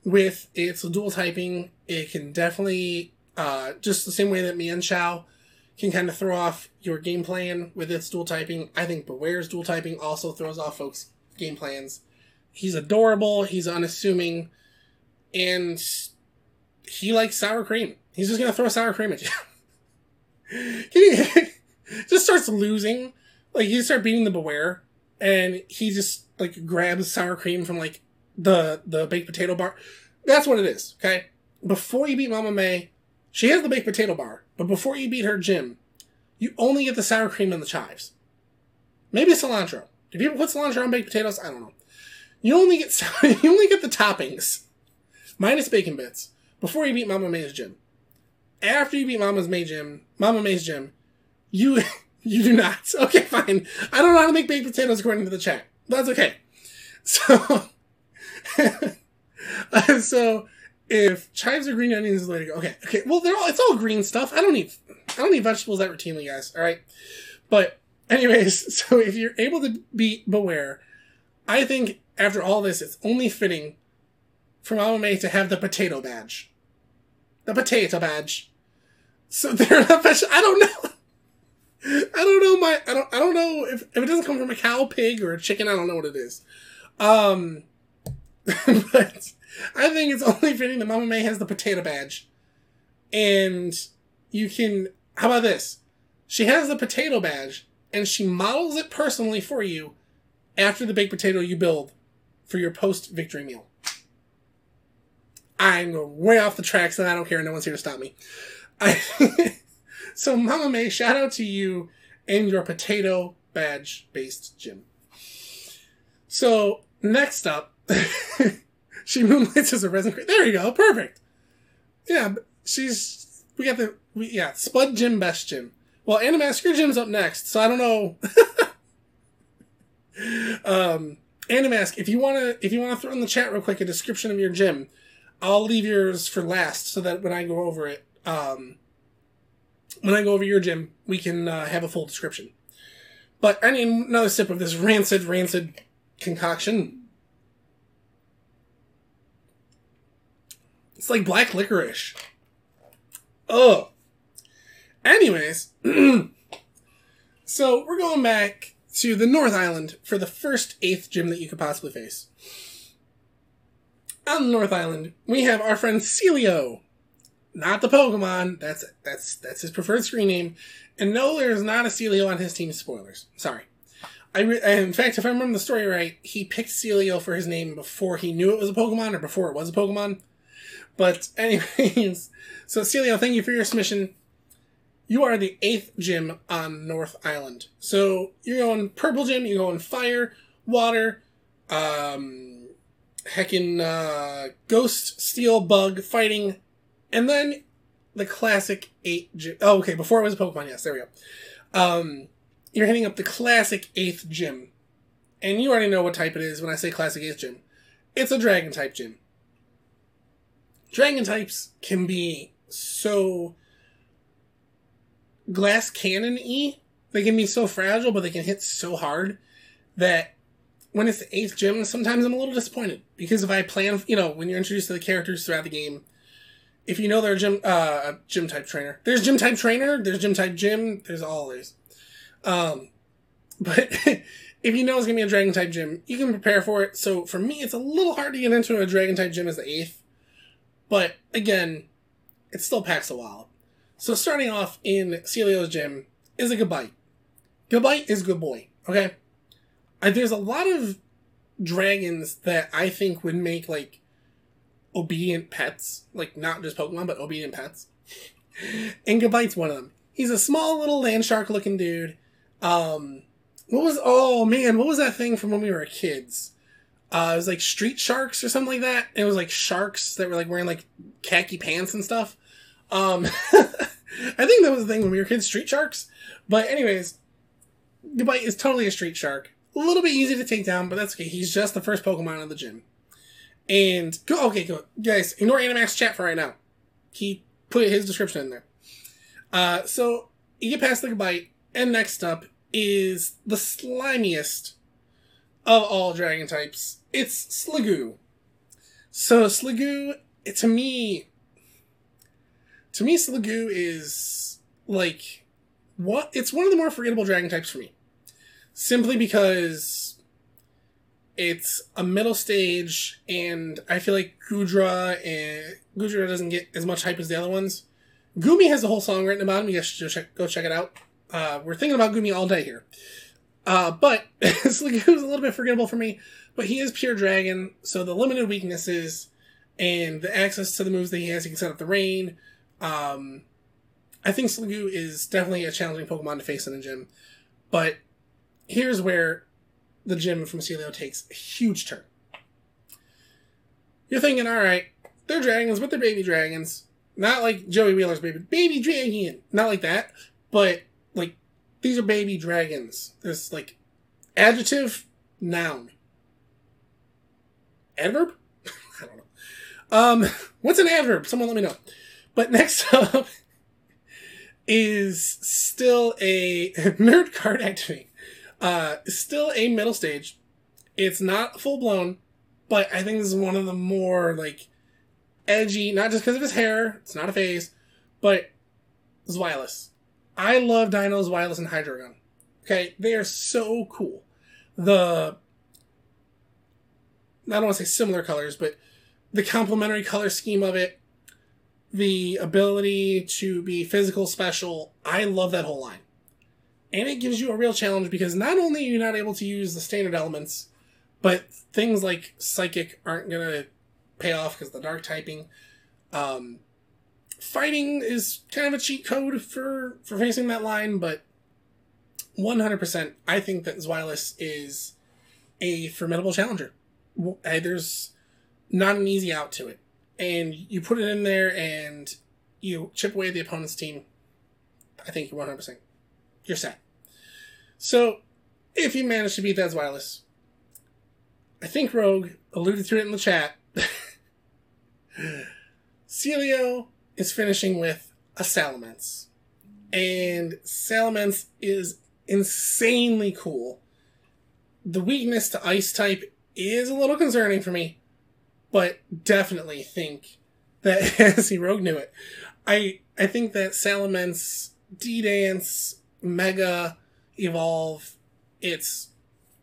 with its dual typing. It can definitely, uh, just the same way that Mienshao can kind of throw off your game plan with its dual typing. I think Bewear's dual typing also throws off folks' game plans. He's adorable, he's unassuming, and he likes sour cream. He's just gonna throw sour cream at you. he just starts losing. Like you start beating the Bewear, and he just like grabs sour cream from like the the baked potato bar. That's what it is. Okay. Before you beat Mama May, she has the baked potato bar, but before you beat her gym, you only get the sour cream and the chives. Maybe cilantro. Do people put cilantro on baked potatoes? I don't know. You only get you only get the toppings, minus bacon bits, before you beat Mama May's gym. After you beat Mama's May gym, Mama May's gym, you you do not. Okay, fine. I don't know how to make baked potatoes according to the chat. That's okay. So, so if chives or green onions go. Okay, okay. Well, they're all it's all green stuff. I don't need I don't need vegetables that routinely, guys. All right, but anyways, so if you're able to be Bewear I think after all this, it's only fitting for Mama May to have the potato badge. The potato badge. So they're not veg- I don't know. I don't know my I don't I don't know if, if it doesn't come from a cow, pig, or a chicken, I don't know what it is. Um but I think it's only fitting that Mama May has the potato badge. And you can how about this? She has the potato badge and she models it personally for you after the baked potato you build for your post victory meal. I'm way off the tracks and I don't care. No one's here to stop me. I, so, Mama May, shout out to you and your potato badge based gym. So, next up, she moonlights as a resin. There you go. Perfect. Yeah, she's. We got the. We, yeah, Spud Gym Best Gym. Well, Animask, your gym's up next, so I don't know. um, Animask, if you wanna, if you wanna throw in the chat real quick a description of your gym, I'll leave yours for last so that when I go over it, um, when I go over your gym, we can uh, have a full description. But I need another sip of this rancid, rancid concoction. It's like black licorice. Oh. Anyways, so we're going back to the North Island for the first eighth gym that you could possibly face. On the North Island, we have our friend Celio. Not the Pokemon. That's that's that's his preferred screen name. And no, there is not a Celio on his team. Spoilers. Sorry. I re- in fact, if I remember the story right, he picked Celio for his name before he knew it was a Pokemon or before it was a Pokemon. But anyways, so Celio, thank you for your submission. You are the eighth gym on North Island. So you're going purple gym, you're going fire, water, um, heckin' uh, ghost, steel, bug, fighting, and then the classic eight gym. Oh, okay, before it was Pokemon, yes, there we go. Um, you're hitting up the classic eighth gym. And you already know what type it is when I say classic eighth gym. It's a dragon type gym. Dragon types can be so glass cannon y. They can be so fragile, but they can hit so hard that when it's the eighth gym, sometimes I'm a little disappointed. Because if I plan, you know, when you're introduced to the characters throughout the game, if you know they're a gym, uh, gym type trainer, there's gym type trainer, there's gym type gym, there's all these. Um, but if you know it's gonna be a dragon type gym, you can prepare for it. So for me, it's a little hard to get into a dragon type gym as the eighth. But again, it still packs a wallop. So starting off in Celio's gym is a Gabite. Good bite is good boy. Okay, uh, there's a lot of dragons that I think would make like obedient pets, like not just Pokemon, but obedient pets. and Gabite's one of them. He's a small little land shark looking dude. Um, what was oh man, what was that thing from when we were kids? Uh, it was like street sharks or something like that. It was like sharks that were like wearing like khaki pants and stuff. Um, I think that was the thing when we were kids, street sharks. But anyways, Gabite is totally a street shark. A little bit easy to take down, but that's okay. He's just the first Pokemon in the gym. And go okay, go guys. Ignore Animask chat for right now. He put his description in there. Uh, so you get past the Gabite, and next up is the slimiest of all dragon types. It's Sliggoo. So Sliggoo, to me, to me, Sliggoo is like what? It's one of the more forgettable dragon types for me, simply because it's a middle stage, and I feel like Gudra and Goodra doesn't get as much hype as the other ones. Goomy has a whole song written about him. You guys should check, go check it out. Uh, we're thinking about Goomy all day here. Uh, but Sliggoo is a little bit forgettable for me. But he is pure dragon, so the limited weaknesses and the access to the moves that he has, he can set up the rain. Um, I think Sliggoo is definitely a challenging Pokemon to face in a gym. But here's where the gym from Celio takes a huge turn. You're thinking, alright, they're dragons, but they're baby dragons. Not like Joey Wheeler's baby. Baby dragon! Not like that, but these are baby dragons. There's like adjective, noun. Adverb? I don't know. Um, what's an adverb? Someone let me know. But next up is still a nerd card activate. Uh, still a middle stage. It's not full blown, but I think this is one of the more like edgy, not just because of his hair. It's not a phase, but Zweilous. I love Deinos, Zweilous, and Hydreigon. Okay, they are so cool. The I don't want to say similar colors, but the complementary color scheme of it, the ability to be physical special, I love that whole line. And it gives you a real challenge because not only are you not able to use the standard elements, but things like psychic aren't going to pay off because the dark typing. Um, fighting is kind of a cheat code for, for facing that line, but 100%, I think that Zweilous is a formidable challenger. There's not an easy out to it. And you put it in there and you chip away the opponent's team. I think you're 100%. You're set. So, if you manage to beat that Zweilous, I think Rogue alluded to it in the chat. Celio is finishing with a Salamence. And Salamence is insanely cool. The weakness to Ice type is a little concerning for me, but definitely think that as he rogue knew it. I I think that Salamence, D Dance, Mega, Evolve, it's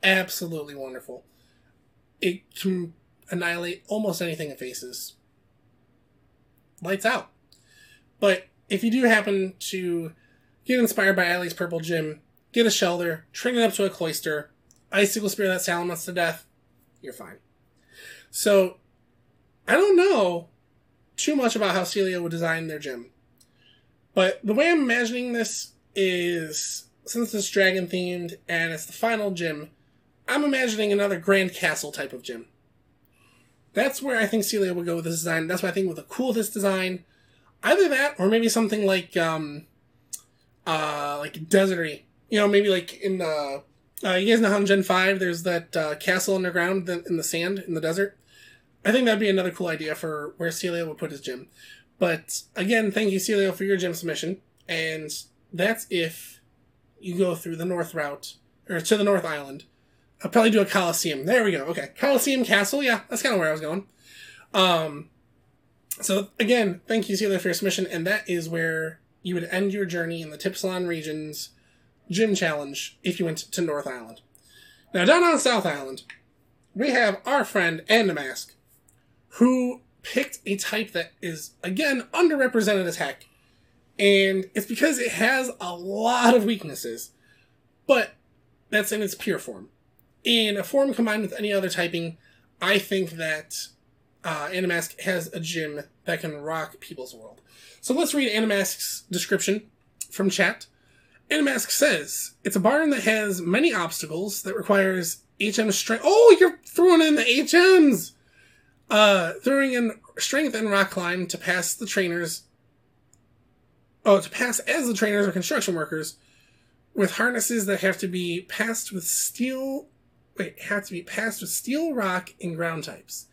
absolutely wonderful. It can annihilate almost anything it faces. Lights out. But if you do happen to get inspired by Allie's Purple Gym, get a Shellder, train it up to a Cloyster, Icicle Spear that Salamence to death, you're fine. So, I don't know too much about how Celio would design their gym. But the way I'm imagining this is since it's dragon themed and it's the final gym, I'm imagining another Grand Castle type of gym. That's where I think Celio would go with this design. That's why I think with a cool this design. Either that or maybe something like um uh like deserty. You know, maybe like in uh uh, you guys know how in Gen 5 there's that uh, castle underground in the sand in the desert? I think that'd be another cool idea for where Celio would put his gym. But again, thank you, Celio, for your gym submission. And that's if you go through the north route, or to the North Island. I'll probably do a Coliseum. There we go. Okay. Coliseum Castle. Yeah, that's kind of where I was going. Um, so again, thank you, Celio, for your submission. And that is where you would end your journey in the Tipsalon regions gym challenge if you went to North Island. Now, down on South Island, we have our friend Animask, who picked a type that is, again, underrepresented as heck. And it's because it has a lot of weaknesses, but that's in its pure form. In a form combined with any other typing, I think that uh, Animask has a gym that can rock people's world. So let's read Animask's description from chat. Animask says, It's a barn that has many obstacles that requires HM strength. Oh, you're throwing in the HMs! Uh, throwing in strength and rock climb to pass the trainers. Oh, to pass as the trainers or construction workers with harnesses that have to be passed with steel. Wait, have to be passed with steel, rock, and ground types.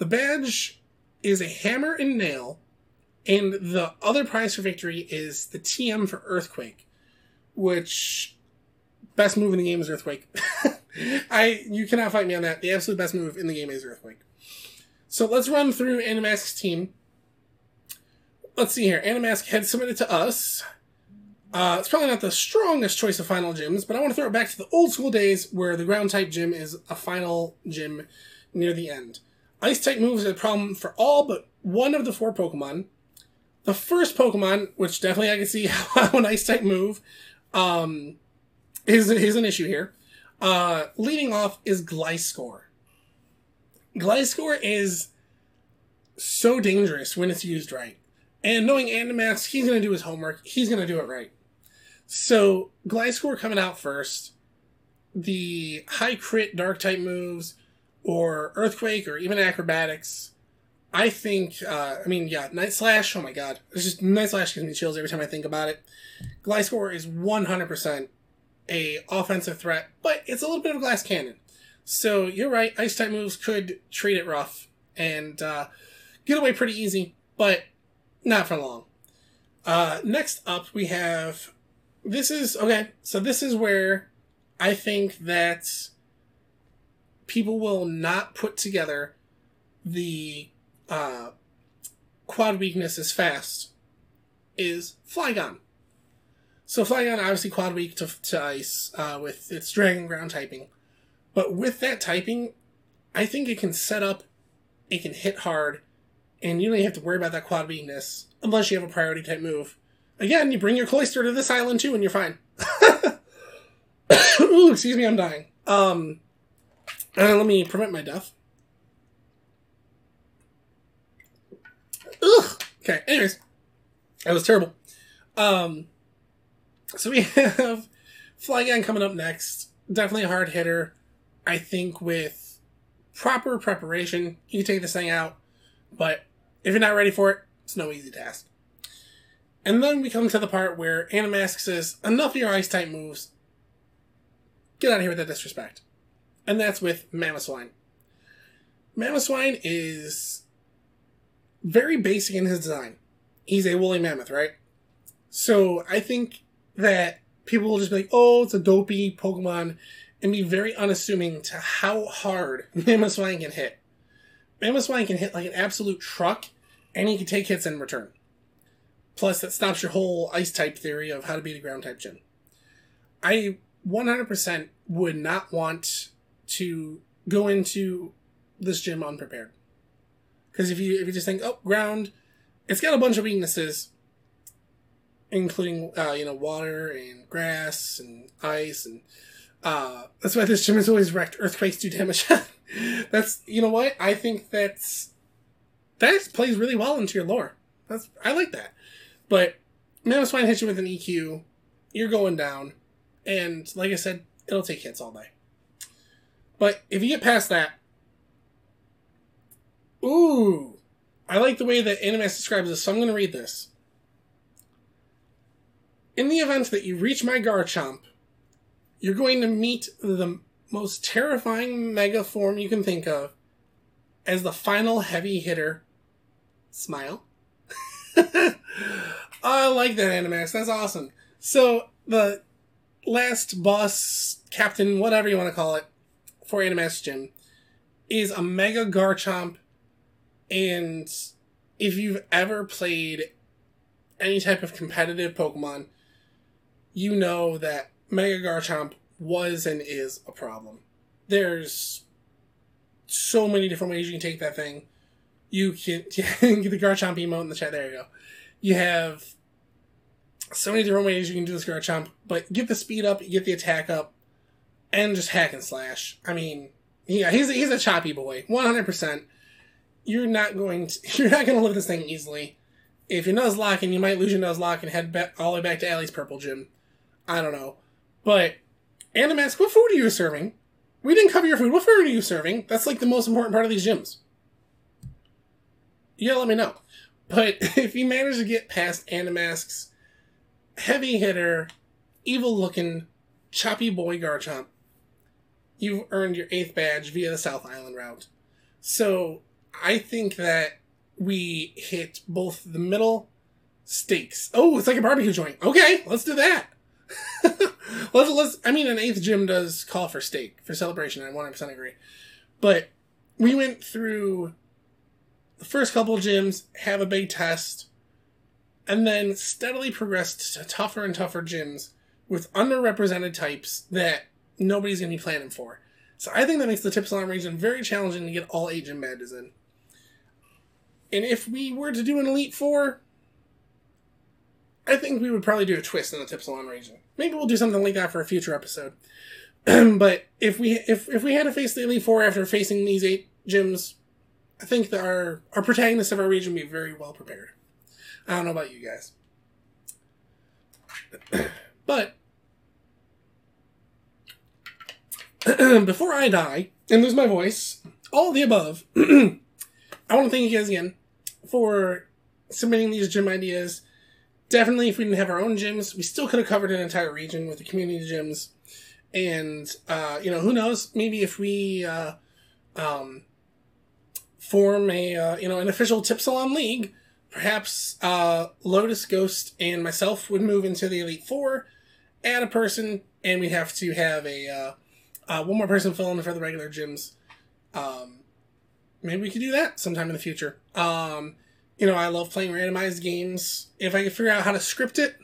The badge is a hammer and nail, and the other prize for victory is the TM for Earthquake, which best move in the game is Earthquake. I you cannot fight me on that. The absolute best move in the game is Earthquake. So let's run through Animask's team. Let's see here. Animask had submitted to us. Uh, it's probably not the strongest choice of final gyms, but I want to throw it back to the old school days where the ground type gym is a final gym near the end. Ice type moves are a problem for all but one of the four Pokemon. The first Pokemon, which definitely I can see how an ice type move, um, is, is an issue here. Uh, leading off is Gliscor. Gliscor is so dangerous when it's used right. And knowing Animask, he's going to do his homework. He's going to do it right. So, Gliscor coming out first. The high crit dark type moves, or Earthquake, or even Acrobatics. I think, uh, I mean, yeah, Night Slash, oh my god. It's just, Night Slash gives me chills every time I think about it. Gliscor is 100% a offensive threat, but it's a little bit of a glass cannon. So you're right, ice type moves could treat it rough and uh, get away pretty easy, but not for long. Uh, next up, we have this is okay. So this is where I think that people will not put together the uh, quad weakness as fast. Is Flygon. So Flygon obviously quad weak to, to ice uh, with its dragon ground typing. But with that typing, I think it can set up, it can hit hard, and you don't even have to worry about that quad weakness unless you have a priority type move. Again, you bring your Cloyster to this island too, and you're fine. Ooh, excuse me, I'm dying. Um, uh, let me prevent my death. Ugh. Okay. Anyways, that was terrible. Um, so we have Flygon coming up next. Definitely a hard hitter. I think with proper preparation, you can take this thing out. But if you're not ready for it, it's no easy task. And then we come to the part where Animask says, enough of your ice type moves. Get out of here with that disrespect. And that's with Mamoswine. Mamoswine is very basic in his design. He's a woolly mammoth, right? So I think that people will just be like, oh, it's a dopey Pokemon and be very unassuming to how hard Mamoswine can hit. Mamoswine can hit like an absolute truck, and he can take hits in return. Plus, that stops your whole ice type theory of how to beat a ground type gym. I 100% would not want to go into this gym unprepared. Because if you if you just think, oh, ground, it's got a bunch of weaknesses, including uh, you know water and grass and ice and uh, that's why this gym is always wrecked. Earthquakes do damage. that's you know what I think that's that plays really well into your lore. That's I like that. But Mamoswine hits you with an EQ, you're going down, and like I said, it'll take hits all day. But if you get past that, ooh, I like the way that Animask describes this, so I'm going to read this. In the event that you reach my Garchomp, you're going to meet the most terrifying mega form you can think of as the final heavy hitter. Smile. I like that Animask. That's awesome. So the last boss, captain, whatever you want to call it, for Animask Gym is a Mega Garchomp. And if you've ever played any type of competitive Pokemon, you know that Mega Garchomp was and is a problem. There's so many different ways you can take that thing. You can get the Garchomp emote in the chat. There you go. You have so many different ways you can do this Garchomp, but get the speed up, get the attack up, and just hack and slash. I mean, yeah, he's a, he's a choppy boy, one hundred percent. you're not going to you're not going to live this thing easily. If you're Nuzlocke, you might lose your Nuzlocke and head back all the way back to Allie's purple gym. I don't know, but Animask, what food are you serving? We didn't cover your food. What food are you serving? That's like the most important part of these gyms. Yeah, let me know. But if you manage to get past Animask's heavy hitter, evil looking, choppy boy Garchomp, you've earned your eighth badge via the South Island route. So I think that we hit both the middle stakes. Oh, it's like a barbecue joint. Okay, let's do that. let's let's. I mean, an eighth gym does call for steak for celebration. I 100% agree, but we went through the first couple gyms, have a big test, and then steadily progressed to tougher and tougher gyms with underrepresented types that nobody's going to be planning for. So I think that makes the Tipsalon region very challenging to get all gym badges in. And if we were to do an Elite Four, I think we would probably do a twist in the Tipsalon region. Maybe we'll do something like that for a future episode. but if we if if we had to face the Elite Four after facing these eight gyms, I think that our our protagonists of our region would be very well prepared. I don't know about you guys. but before I die and lose my voice, all the above, I want to thank you guys again for submitting these gym ideas. Definitely, if we didn't have our own gyms, we still could have covered an entire region with the community gyms. And, uh, you know, who knows? Maybe if we uh, um, form a, uh, you know, an official Tipsalon League, perhaps uh, Lotus, Ghost, and myself would move into the Elite Four, add a person, and we'd have to have a uh, one more person fill in for the regular gyms. Um, maybe we could do that sometime in the future. Um, you know, I love playing randomized games. If I could figure out how to script it,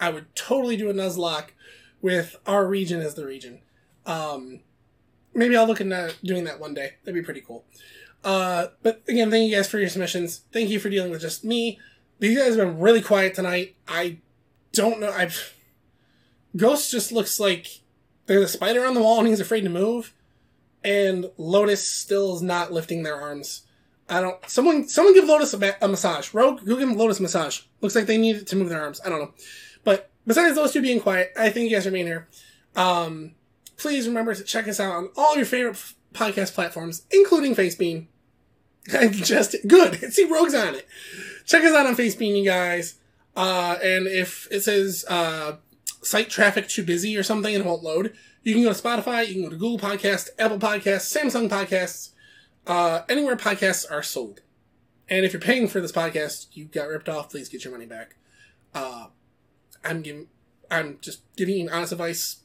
I would totally do a Nuzlocke with our region as the region. Um, maybe I'll look into doing that one day. That'd be pretty cool. Uh, but again, thank you guys for your submissions. Thank you for dealing with just me. These guys have been really quiet tonight. I don't know. I've Ghost just looks like there's a spider on the wall and he's afraid to move. And Lotus still is not lifting their arms. I don't. Someone, someone give Lotus a, a massage. Rogue, go give Lotus massage. Looks like they need to move their arms. I don't know. But besides those two being quiet, I think you guys are being here. Um, please remember to check us out on all your favorite podcast platforms, including Facebeam. I just good. See Rogue's on it. Check us out on Facebeam, you guys. Uh, and if it says uh, site traffic too busy or something and it won't load, you can go to Spotify, you can go to Google Podcasts, Apple Podcasts, Samsung Podcasts, uh, anywhere podcasts are sold. And if you're paying for this podcast, you got ripped off. Please get your money back. Uh, I'm giving, I'm just giving you honest advice.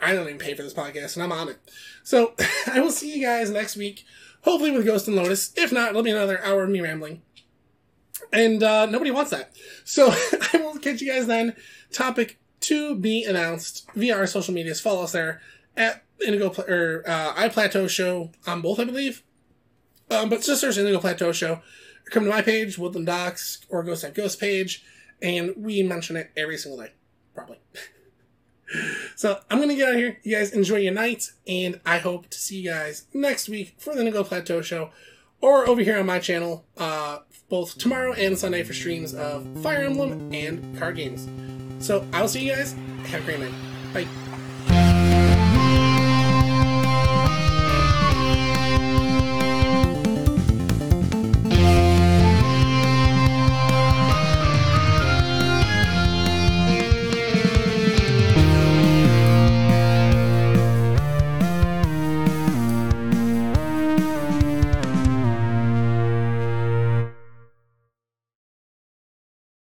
I don't even pay for this podcast, and I'm on it. So I will see you guys next week, hopefully with Ghost and Lotus. If not, it'll be another hour of me rambling. And uh, nobody wants that. So I will catch you guys then. Topic to be announced via our social medias. Follow us there at Indigo Pla- or uh, iPlateau Show on both, I believe. Um, but search Indigo Plateau Show. Come to my page, WoodlandDOX, or Ghost at Ghost page, and we mention it every single day, probably. so I'm gonna get out of here. You guys enjoy your night, and I hope to see you guys next week for the Indigo Plateau Show, or over here on my channel, uh, both tomorrow and Sunday for streams of Fire Emblem and card games. So I'll see you guys. Have a great night. Bye.